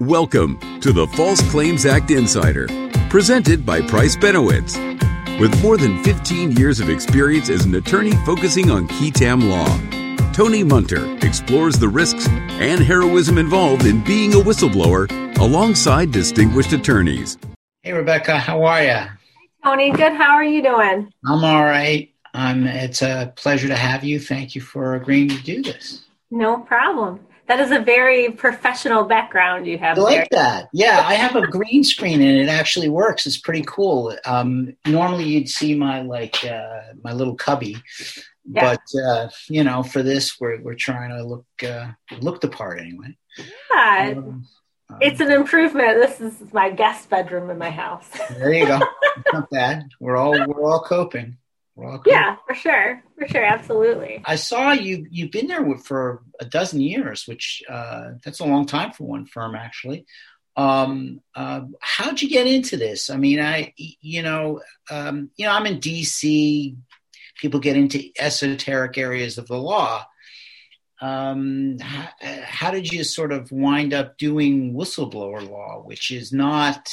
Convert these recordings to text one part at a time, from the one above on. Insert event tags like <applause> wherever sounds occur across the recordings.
Welcome to the False Claims Act Insider, presented by Price Benowitz. With more than 15 years of experience as an attorney focusing on qui tam law, Tony Munter explores the risks and heroism involved in being a whistleblower alongside distinguished attorneys. Hey, Rebecca, how are you? Hey, Tony, good. How are you doing? I'm all right. Um, it's a pleasure to have you. Thank you for agreeing to do this. No problem. That is a very professional background you have. I like there. that. Yeah, I have a green screen and it actually works. It's pretty cool. Um, normally you'd see my like uh, my little cubby, Yeah. but uh, you know, for this we're we're trying to look uh, look the part anyway. Yeah, Um, um, it's an improvement. This is my guest bedroom in my house. there you go. <laughs> Not bad. We're all we're all coping. We're all coping. yeah, for sure, for sure, absolutely. I saw you. You've been there for a dozen years, which uh, that's a long time for one firm, actually. Um, uh, how'd you get into this? I mean, I, you know, um, you know, I'm in D.C. People get into esoteric areas of the law. Um, how, how did you sort of wind up doing whistleblower law, which is not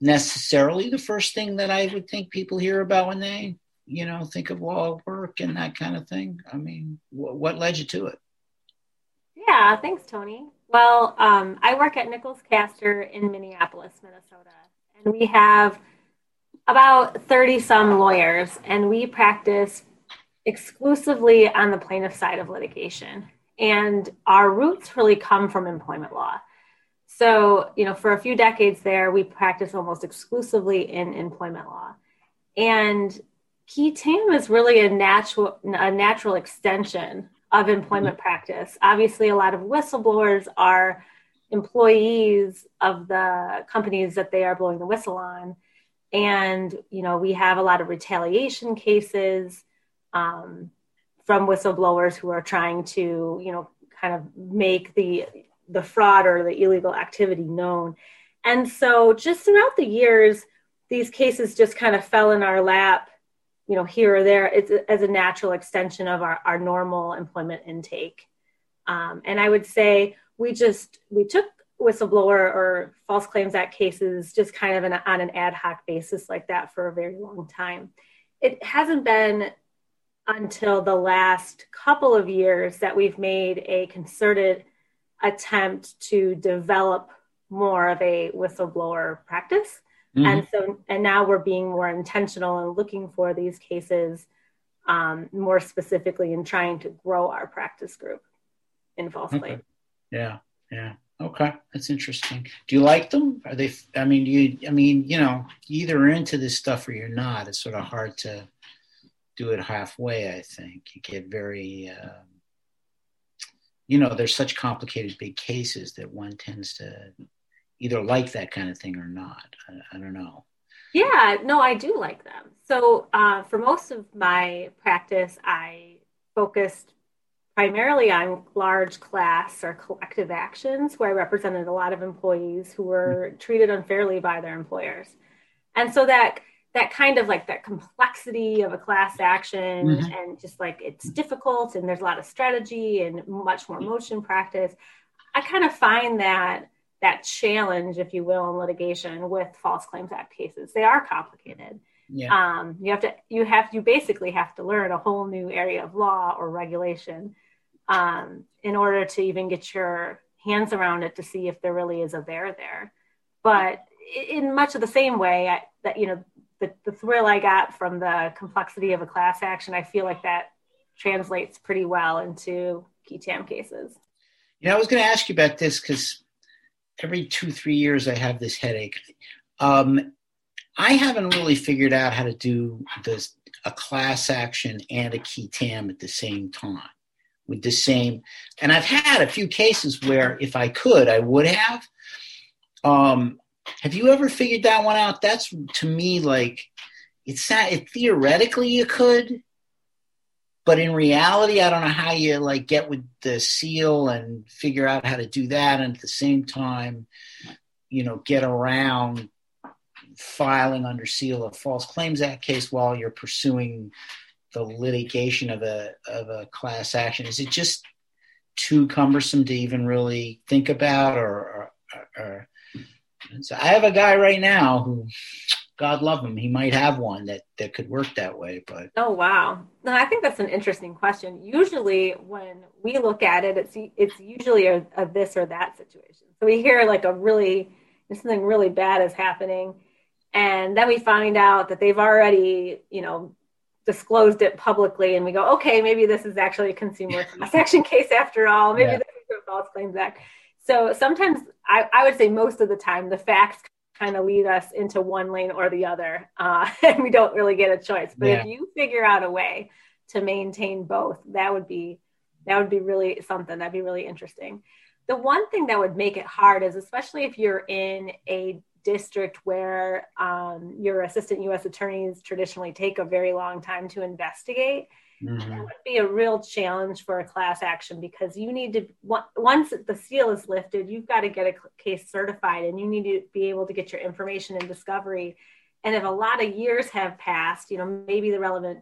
necessarily the first thing that I would think people hear about when they you know, think of law work and that kind of thing? I mean, wh- what led you to it? Yeah, thanks, Tony. Well, um, I work at Nichols Kaster in Minneapolis, Minnesota, and we have about 30 some lawyers, and we practice exclusively on the plaintiff side of litigation. And our roots really come from employment law. So, you know, for a few decades there, we practiced almost exclusively in employment law. And Qui Tam is really a natural a natural extension of employment practice. Obviously, a lot of whistleblowers are employees of the companies that they are blowing the whistle on, and you know we have a lot of retaliation cases um, from whistleblowers who are trying to you know kind of make the the fraud or the illegal activity known. And so, just throughout the years, these cases just kind of fell in our lap you know here or there. It's as a natural extension of our, our normal employment intake. Um, and i would say we just we took whistleblower or false claims act cases just kind of an, on an ad hoc basis like that for a very long time. It hasn't been until the last couple of years that we've made a concerted attempt to develop more of a whistleblower practice Mm-hmm. and so and now we're being more intentional and looking for these cases um, more specifically and trying to grow our practice group in false Okay. claim Yeah, yeah. Okay, that's interesting. Do you like them? Are they? I mean, do you? I mean, you know, you either are into this stuff or you're not. It's sort of hard to do it halfway. I think you get very. Um, you know, there's such complicated big cases that one tends to either like that kind of thing or not. I, I don't know. yeah no i do like them so uh, for most of my practice i focused primarily on large class or collective actions where i represented a lot of employees who were treated unfairly by their employers and so that that kind of like that complexity of a class action Mhm. and just like it's difficult and there's a lot of strategy and much more motion practice. I kind of find that that challenge if you will in litigation with false claims act cases. They are complicated. Yeah. um, you have to you have you basically have to learn a whole new area of law or regulation um, in order to even get your hands around it to see if there really is a there there. But in much of the same way I, that you know the, the thrill i got from the complexity of a class action i feel like that translates pretty well into qui tam cases You know, I was going to ask you about this because every two, three years I have this headache. Um, I haven't really figured out how to do this a class action and a qui tam at the same time with the same. And I've had a few cases where if I could, I would have. Um, have you ever figured that one out? That's to me like it's not. It, theoretically you could, but in reality, I don't know how you like get with the seal and figure out how to do that, and at the same time, you know, get around filing under seal a False Claims Act case while you're pursuing the litigation of a of a class action. Is it just too cumbersome to even really think about, or, or or so I have a guy right now who God love him, he might have one that that could work that way. But oh wow, no, I think that's an interesting question. Usually, when we look at it, it's it's usually a, a this or that situation. So we hear like a really something really bad is happening, and then we find out that they've already you know disclosed it publicly, and we go, okay, maybe this is actually a consumer <laughs> class action case after all. Maybe yeah. this is a false claims act. So sometimes I, I would say most of the time the facts kind of lead us into one lane or the other, uh, <laughs> and we don't really get a choice. But yeah. if you figure out a way to maintain both, that would be that would be really something. That'd be really interesting. The one thing that would make it hard is, especially if you're in a district where um, your assistant U.S. attorneys traditionally take a very long time to investigate Mm-hmm. That would be a real challenge for a class action because you need to once the seal is lifted, you've got to get a case certified, and you need to be able to get your information in discovery. And if a lot of years have passed, you know maybe the relevant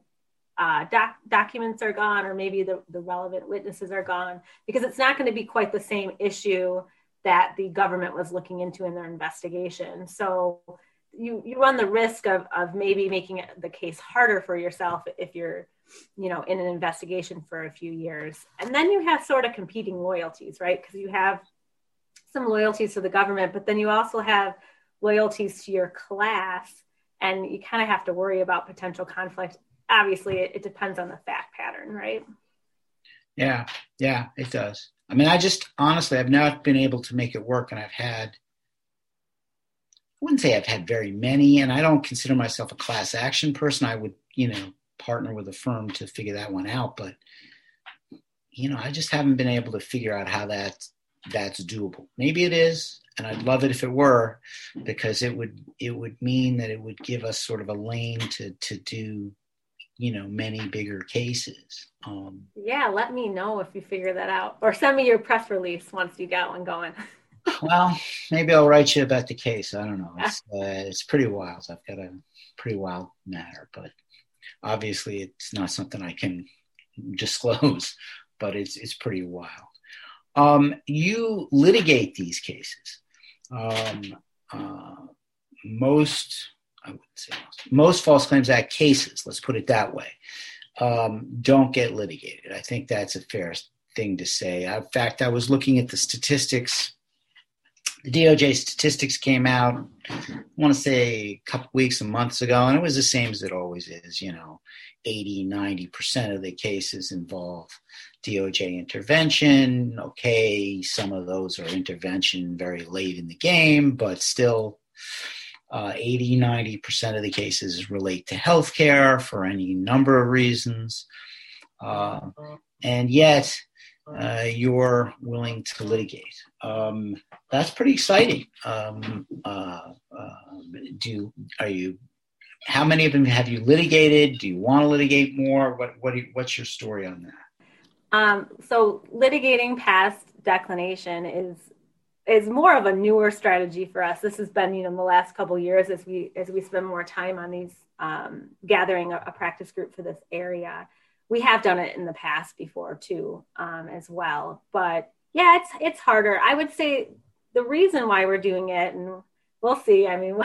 uh, doc- documents are gone, or maybe the, the relevant witnesses are gone, because it's not going to be quite the same issue that the government was looking into in their investigation. So you you run the risk of of maybe making the case harder for yourself if you're you know in an investigation for a few years. And then you have sort of competing loyalties right? Because you have some loyalties to the government but then you also have loyalties to your class and you kind of have to worry about potential conflict. Obviously it, it depends on the fact pattern right? Yeah yeah it does. I mean i just honestly i've not been able to make it work and i've had I wouldn't say I've had very many, and I don't consider myself a class action person. I would, you know, partner with a firm to figure that one out. But you know, I just haven't been able to figure out how that that's doable. Maybe it is, and I'd love it if it were, because it would it would mean that it would give us sort of a lane to to do, you know, many bigger cases. Um, yeah, let me know if you figure that out, or send me your press release once you got one going. <laughs> well, maybe I'll write you about the case. I don't know. It's <laughs> uh, it's pretty wild. I've got a pretty wild matter, but obviously it's not something I can disclose, <laughs> but it's it's pretty wild. Um, you litigate these cases. Um, uh, most, I wouldn't say most, most False Claims Act cases, let's put it that way, um, don't get litigated. I think that's a fair thing to say. In fact, I was looking at the statistics the DOJ statistics came out, I want to say a couple weeks and months ago, and it was the same as it always is. You know, 80, 90% of the cases involve DOJ intervention. Okay, some of those are intervention very late in the game, but still, uh, 80, 90% of the cases relate to healthcare for any number of reasons. Uh, and yet, uh, you're willing to litigate. Um, that's pretty exciting. Um, uh, uh, do are you? How many of them have you litigated? Do you want to litigate more? What what you, what's your story on that? Um, so litigating past declination is is more of a newer strategy for us. This has been, you know, in the last couple years as we as we spend more time on these um, gathering a, a, practice group for this area we have done it in the past before too um, as well but yeah it's it's harder. I would say the reason why we're doing it and we'll see i mean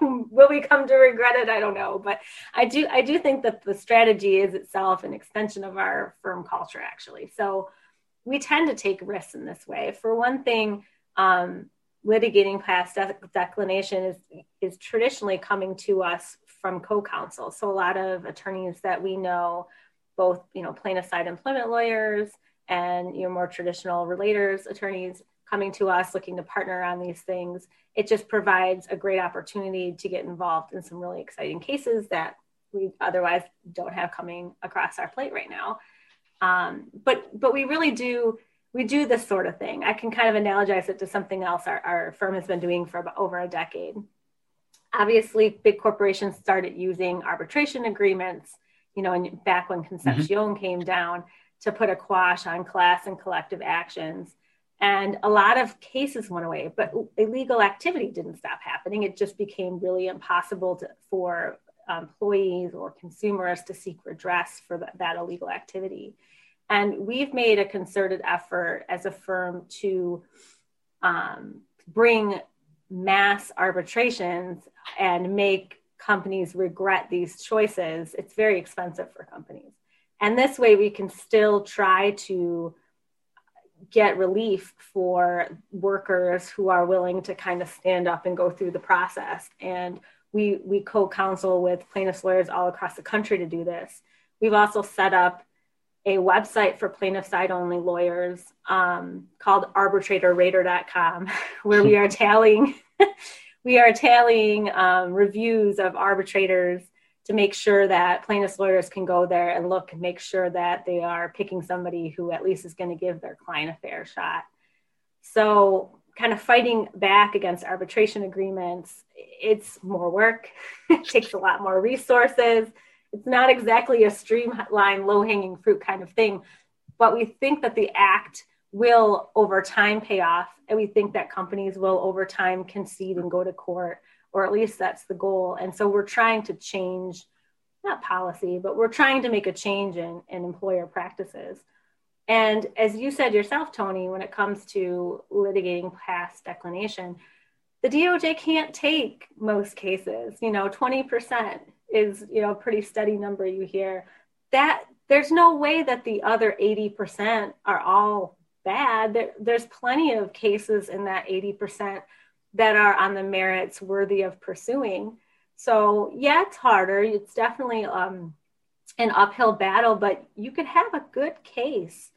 <laughs> will we come to regret it? I don't know but i do i do think that the strategy is itself an extension of our firm culture actually. So we tend to take risks in this way. For one thing um, litigating past de- declination is is traditionally coming to us from co-counsel. So a lot of attorneys that we know both you know plaintiff side employment lawyers and you know more traditional relators attorneys coming to us looking to partner on these things it just provides a great opportunity to get involved in some really exciting cases that we otherwise don't have coming across our plate right now. Um, but but we really do we do this sort of thing. I can kind of analogize it to something else our, our firm has been doing for about over a decade. Obviously big corporations started using arbitration agreements you know, and back when Concepcion mm-hmm. came down to put a quash on class and collective actions. And a lot of cases went away, but illegal activity didn't stop happening. It just became really impossible to, for employees or consumers to seek redress for the, that illegal activity. And we've made a concerted effort as a firm to um, bring mass arbitrations and make companies regret these choices, it's very expensive for companies. And this way, we can still try to get relief for workers who are willing to kind of stand up and go through the process. And we, we co counsel with plaintiffs' lawyers all across the country to do this. We've also set up a website for plaintiff side only lawyers um, called arbitratorrater.com, <laughs> where we are tallying. <laughs> we are tallying um, reviews of arbitrators to make sure that plaintiffs lawyers can go there and look and make sure that they are picking somebody who at least is going to give their client a fair shot. So, kind of fighting back against arbitration agreements, it's more work, <laughs> it takes a lot more resources. It's not exactly a streamline, low hanging fruit kind of thing, but we think that the act will over time pay off. And we think that companies will over time concede and go to court or at least that's the goal. And so we're trying to change, not policy, but we're trying to make a change in, in employer practices. And as you said yourself, Tony, when it comes to litigating past declination, the DOJ can't take most cases. You know, 20% is, you know, a pretty steady number you hear. That there's no way that the other 80% are all bad. There, there's plenty of cases in that 80% that are on the merits worthy of pursuing. So, yeah, it's harder. It's definitely um, an uphill battle, but you could have a good case.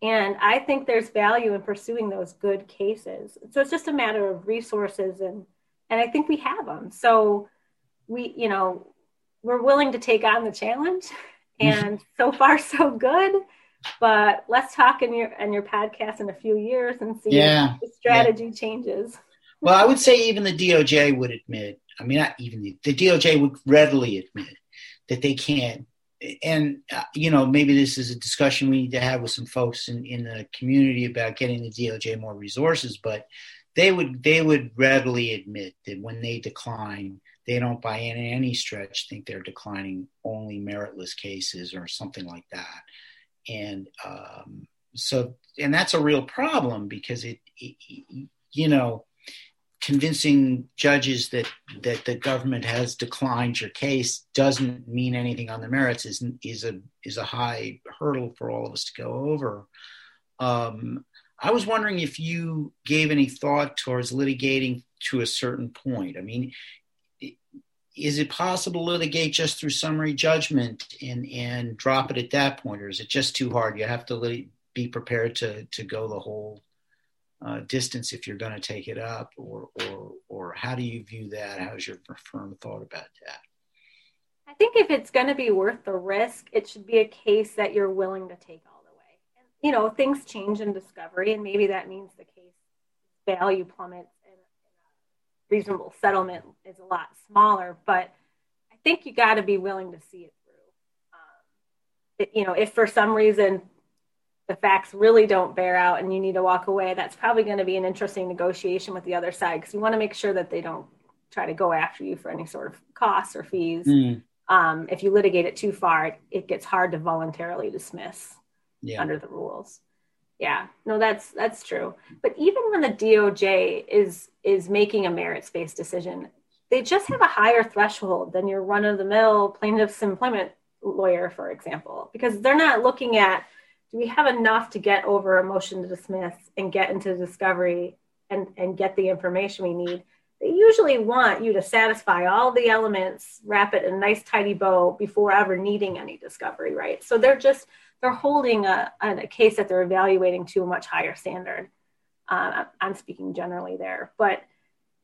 And I think there's value in pursuing those good cases. So it's just a matter of resources, and and I think we have them. So we, you know, we're willing to take on the challenge, <laughs> and so far so good. But let's talk in your in your podcast in a few years and see yeah. if the strategy yeah. changes. Well, I would say even the DOJ would admit, I mean, not even the, the DOJ would readily admit that they can't. And, uh, you know, maybe this is a discussion we need to have with some folks in, in the community about getting the DOJ more resources, but they would they would readily admit that when they decline, they don't by any, any stretch think they're declining only meritless cases or something like that. And um, so, and that's a real problem because it, it you know, convincing judges that that the government has declined your case doesn't mean anything on the merits is is a is a high hurdle for all of us to go over. Um, I was wondering if you gave any thought towards litigating to a certain point. I mean, is it possible to litigate just through summary judgment and and drop it at that point, or is it just too hard? You have to lit- be prepared to to go the whole uh, distance if you're going to take it up, or or or how do you view that? How's your firm thought about that? I think if it's going to be worth the risk, it should be a case that you're willing to take all the way. And, you know, things change in discovery, and maybe that means the case value plummets and, reasonable settlement is a lot smaller. But I think you got to be willing to see it through. Um, it, you know, if for some reason the facts really don't bear out and you need to walk away, that's probably going to be an interesting negotiation with the other side because you want to make sure that they don't try to go after you for any sort of costs or fees. Mm. Um, if you litigate it too far, it, it gets hard to voluntarily dismiss yeah. under the rules. Yeah, no, that's that's true. But even when the DOJ is is making a merits based decision, they just have a higher threshold than your run of the mill plaintiff's employment lawyer, for example, because they're not looking at do we have enough to get over a motion to dismiss and get into discovery and, and get the information we need? They usually want you to satisfy all the elements, wrap it in a nice tidy bow before ever needing any discovery, right? So they're just they're holding a, a case that they're evaluating to a much higher standard. Uh, I'm speaking generally there, but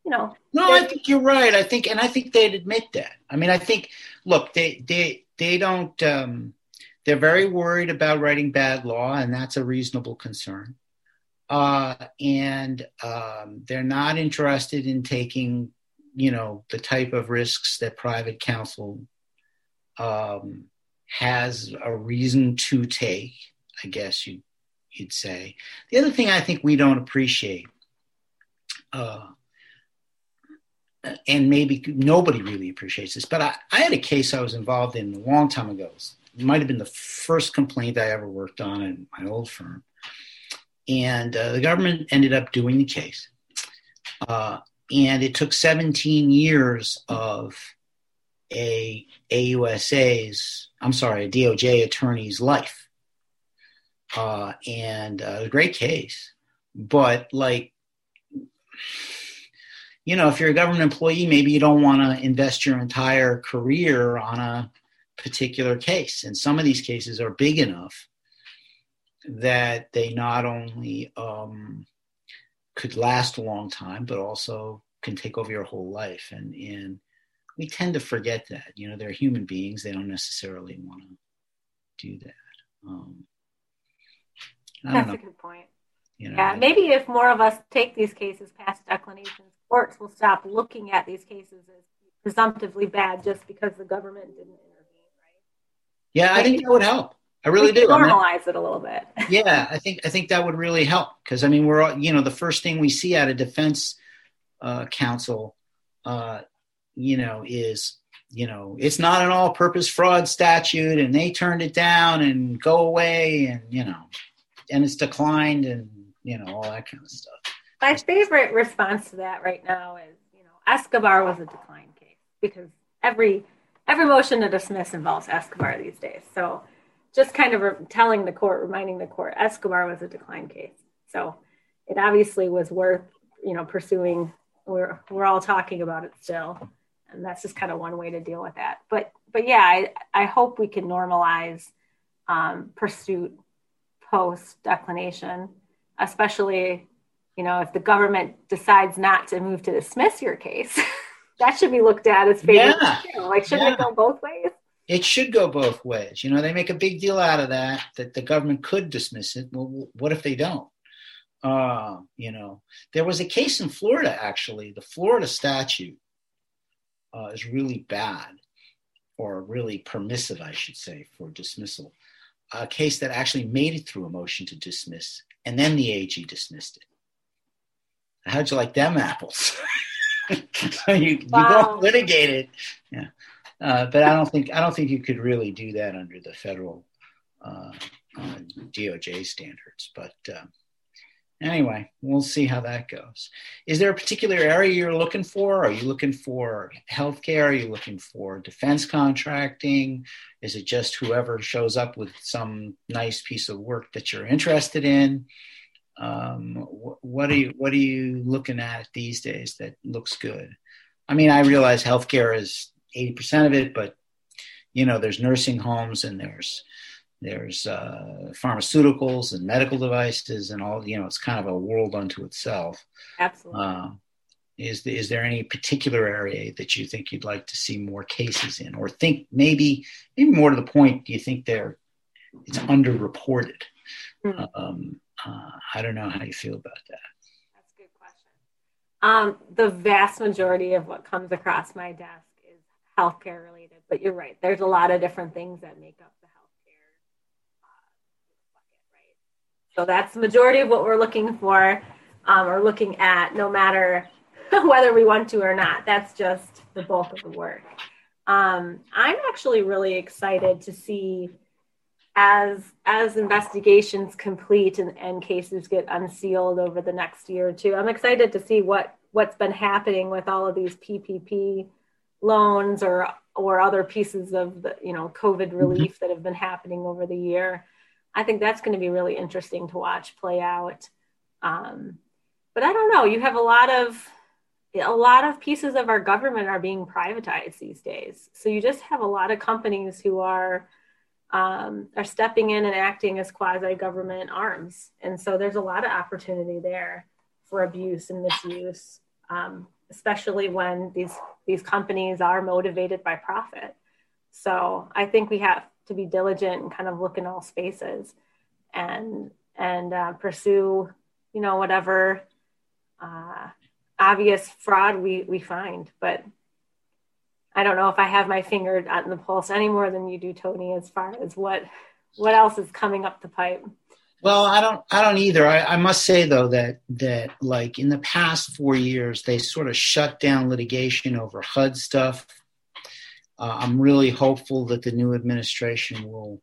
you know. No, I think you're right. I think, and I think they'd admit that. I mean, I think, look, they they they don't. Um, they're very worried about writing bad law, and that's a reasonable concern. Uh, and um, they're not interested in taking, you know, the type of risks that private counsel um, has a reason to take. I guess you you'd say. The other thing I think we don't appreciate, uh, and maybe nobody really appreciates this, but I, I, had a case I was involved in a long time ago might have been the first complaint I ever worked on in my old firm. And uh, the government ended up doing the case. Uh, and it took 17 years of a AUSA's, I'm sorry, a DOJ attorney's life. Uh, and uh, a great case. But, like, you know, if you're a government employee, maybe you don't want to invest your entire career on a particular case. And some of these cases are big enough that they not only um, could last a long time, but also can take over your whole life. And, and we tend to forget that. You know, they're human beings, they don't necessarily want to do that. Um, That's know. a good point. You know, yeah, maybe if more of us take these cases past declinations, courts will stop looking at these cases as presumptively bad just because the government didn't? Yeah, I think that would help. I really do. Normalize it a little bit. <laughs> yeah, I think I think that would really help because I mean we're all, you know the first thing we see out of defense uh, counsel, uh, you know, is you know it's not an all-purpose fraud statute and they turned it down and go away and you know and it's declined and you know all that kind of stuff. My favorite response to that right now is you know Escobar was a decline case because every every motion to dismiss involves Escobar these days. So just kind of re- telling the court, reminding the court, Escobar was a decline case. So it obviously was worth, you know, pursuing. We're we're all talking about it still, and that's just kind of one way to deal with that. But but yeah, I I hope we can normalize um, pursuit post declination, especially you know if the government decides not to move to dismiss your case. <laughs> that should be looked at as favorable. Yeah. Like, shouldn't yeah. it go both ways? it should go both ways. You know, they make a big deal out of that, that the government could dismiss it. Well, what if they don't? Uh, you know, there was a case in Florida, actually. The Florida statute uh, is really bad, or really permissive, I should say, for dismissal. A case that actually made it through a motion to dismiss, and then the AG dismissed it. How'd you like them apples? <laughs> <laughs> you, wow. you go litigate it. Yeah. Uh, but I don't think I don't think you could really do that under the federal uh, uh, DOJ standards. But uh, anyway, we'll see how that goes. Is there a particular area you're looking for? Are you looking for healthcare? Are you looking for defense contracting? Is it just whoever shows up with some nice piece of work that you're interested in? Um, what are you What are you looking at these days that looks good? I mean, I realize healthcare is 80% of it, but you know, there's nursing homes and there's there's uh, pharmaceuticals and medical devices and all. You know, it's kind of a world unto itself. Absolutely. Uh, is is there any particular area that you think you'd like to see more cases in, or think maybe maybe more to the point, do you think they're it's underreported? Mm-hmm. Um, uh, I don't know how you feel about that. That's a good question. Um, the vast majority of what comes across my desk is healthcare related, but you're right. There's a lot of different things that make up the healthcare uh, bucket, right? So that's the majority of what we're looking for um, or looking at, no matter <laughs> whether we want to or not. That's just the bulk of the work. Um, I'm actually really excited to see as as investigations complete and, and cases get unsealed over the next year or two. I'm excited to see what what's been happening with all of these PPP loans or or other pieces of the you know covid mm-hmm. relief that have been happening over the year i think that's going to be really interesting to watch play out um, but i don't know you have a lot of a lot of pieces of our government are being privatized these days so you just have a lot of companies who are um, are stepping in and acting as quasi government arms and so there's a lot of opportunity there for abuse and misuse um, especially when these these companies are motivated by profit. So I think we have to be diligent and kind of look in all spaces and and uh, pursue you know whatever uh, obvious fraud we we find. But I don't know if I have my finger on the pulse any more than you do, Tony, as far as what what else is coming up the pipe. Well, I don't. I don't either. I, I, must say though that that like in the past four years, they sort of shut down litigation over HUD stuff. Uh, I'm really hopeful that the new administration will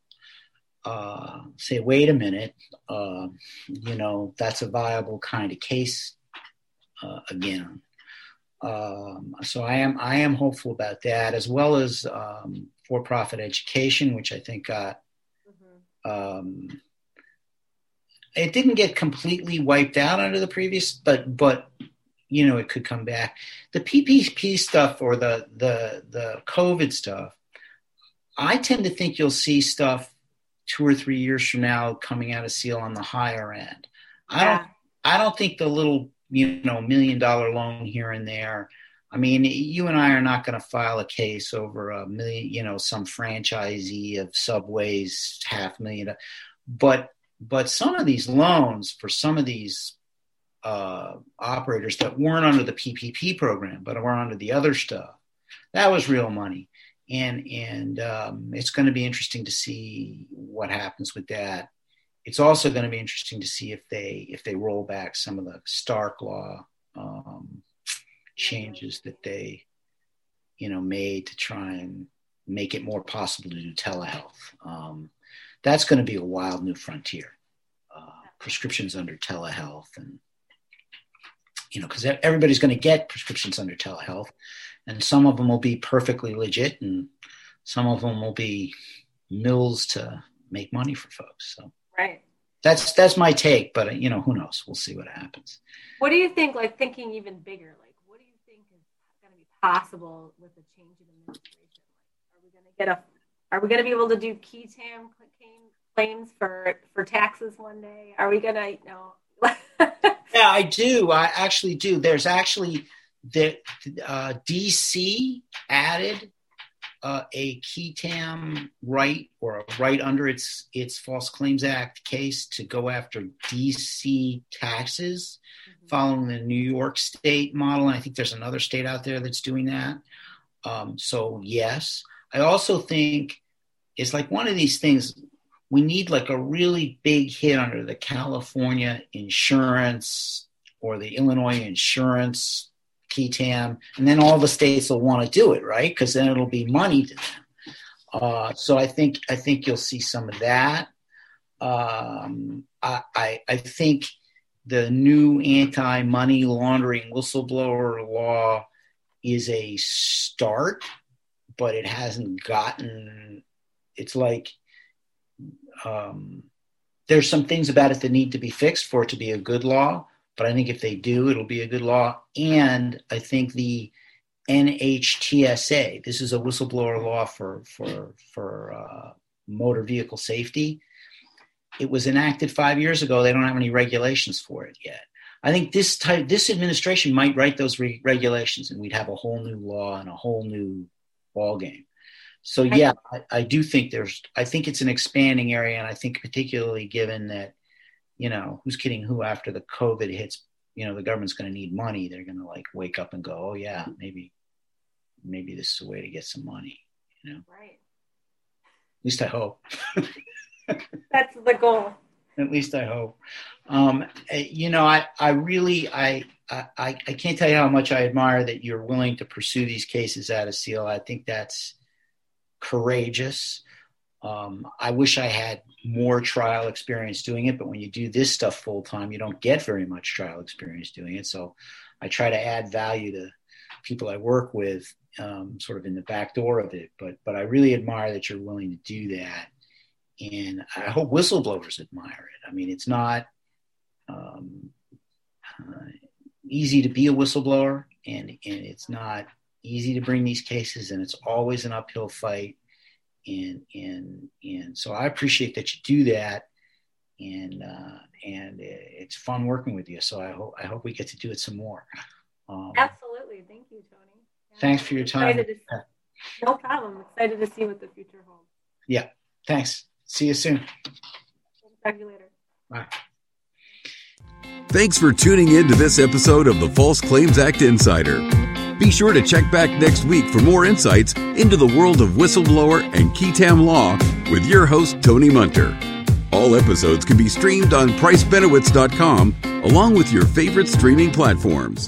uh, say, "Wait a minute, uh, you know, that's a viable kind of case uh, again. Um, so I am I am hopeful about that, as well as um, for-profit education, which I think got. Mm-hmm. Um, it didn't get completely wiped out under the previous, but but you know it could come back. The PPP stuff or the the the COVID stuff, I tend to think you'll see stuff two or three years from now coming out of SEAL on the higher end. I don't I don't think the little you know million dollar loan here and there. I mean, you and I are not going to file a case over a million, you know, some franchisee of Subway's half million, but but some of these loans for some of these uh, operators that weren't under the PPP program, but were under the other stuff, that was real money. And and um, it's going to be interesting to see what happens with that. It's also going to be interesting to see if they if they roll back some of the Stark law um, changes that they you know made to try and make it more possible to do telehealth. Um, that's going to be a wild new frontier. Uh, prescriptions under telehealth, and you know, because everybody's going to get prescriptions under telehealth, and some of them will be perfectly legit, and some of them will be mills to make money for folks. So, right. That's that's my take, but you know, who knows? We'll see what happens. What do you think? Like thinking even bigger, like what do you think is going to be possible with the change in administration? Are we going to get a? Are we going to be able to do qui tam claims for for taxes one day? Are we gonna, you know? <laughs> yeah, I do. I actually do. There's actually the uh, DC added uh, a qui tam right or a right under its its False Claims Act case to go after DC taxes, mm-hmm. following the New York State model. And I think there's another state out there that's doing that. Um, so yes, I also think it's like one of these things we need like a really big hit under the California insurance or the Illinois insurance qui tam, and then all the states will want to do it, right? Because then it'll be money to them. Uh, so I think I think you'll see some of that. Um, I, I, I think the new anti-money laundering whistleblower law is a start, but it hasn't gotten. It's like um, there's some things about it that need to be fixed for it to be a good law. But I think if they do, it'll be a good law. And I think the NHTSA, this is a whistleblower law for for for uh, motor vehicle safety. It was enacted five years ago. They don't have any regulations for it yet. I think this type, this administration might write those re- regulations, and we'd have a whole new law and a whole new ball game. So yeah, I, I, do think there's. I think it's an expanding area, and I think particularly given that, you know, who's kidding who after the COVID hits, you know, the government's going to need money. They're going to like wake up and go, oh yeah, maybe, maybe this is a way to get some money. You know, right? At least I hope. <laughs> That's the goal. At least I hope. Um, eh, you know, I, I really, I, I, I can't tell you how much I admire that you're willing to pursue these cases out of SEAL. I think that's courageous. Um, I wish I had more trial experience doing it, but when you do this stuff full time, you don't get very much trial experience doing it. So I try to add value to people I work with, um, sort of in the back door of it. But but I really admire that you're willing to do that, and I hope whistleblowers admire it. I mean, it's not um, uh, easy to be a whistleblower, and and it's not easy to bring these cases, and it's always an uphill fight. And and and so I appreciate that you do that, and uh, and it's fun working with you. So I hope I hope we get to do it some more. Um, Absolutely, thank you, Tony. Yeah. Thanks for your time. To, no problem. Excited to see what the future holds. Yeah. Thanks. See you soon. Talk to you later. Bye. Thanks for tuning in to this episode of the False Claims Act Insider. Be sure to check back next week for more insights into the world of whistleblower and qui tam law with your host, Tony Munter. All episodes can be streamed on pricebenowitz.com along with your favorite streaming platforms.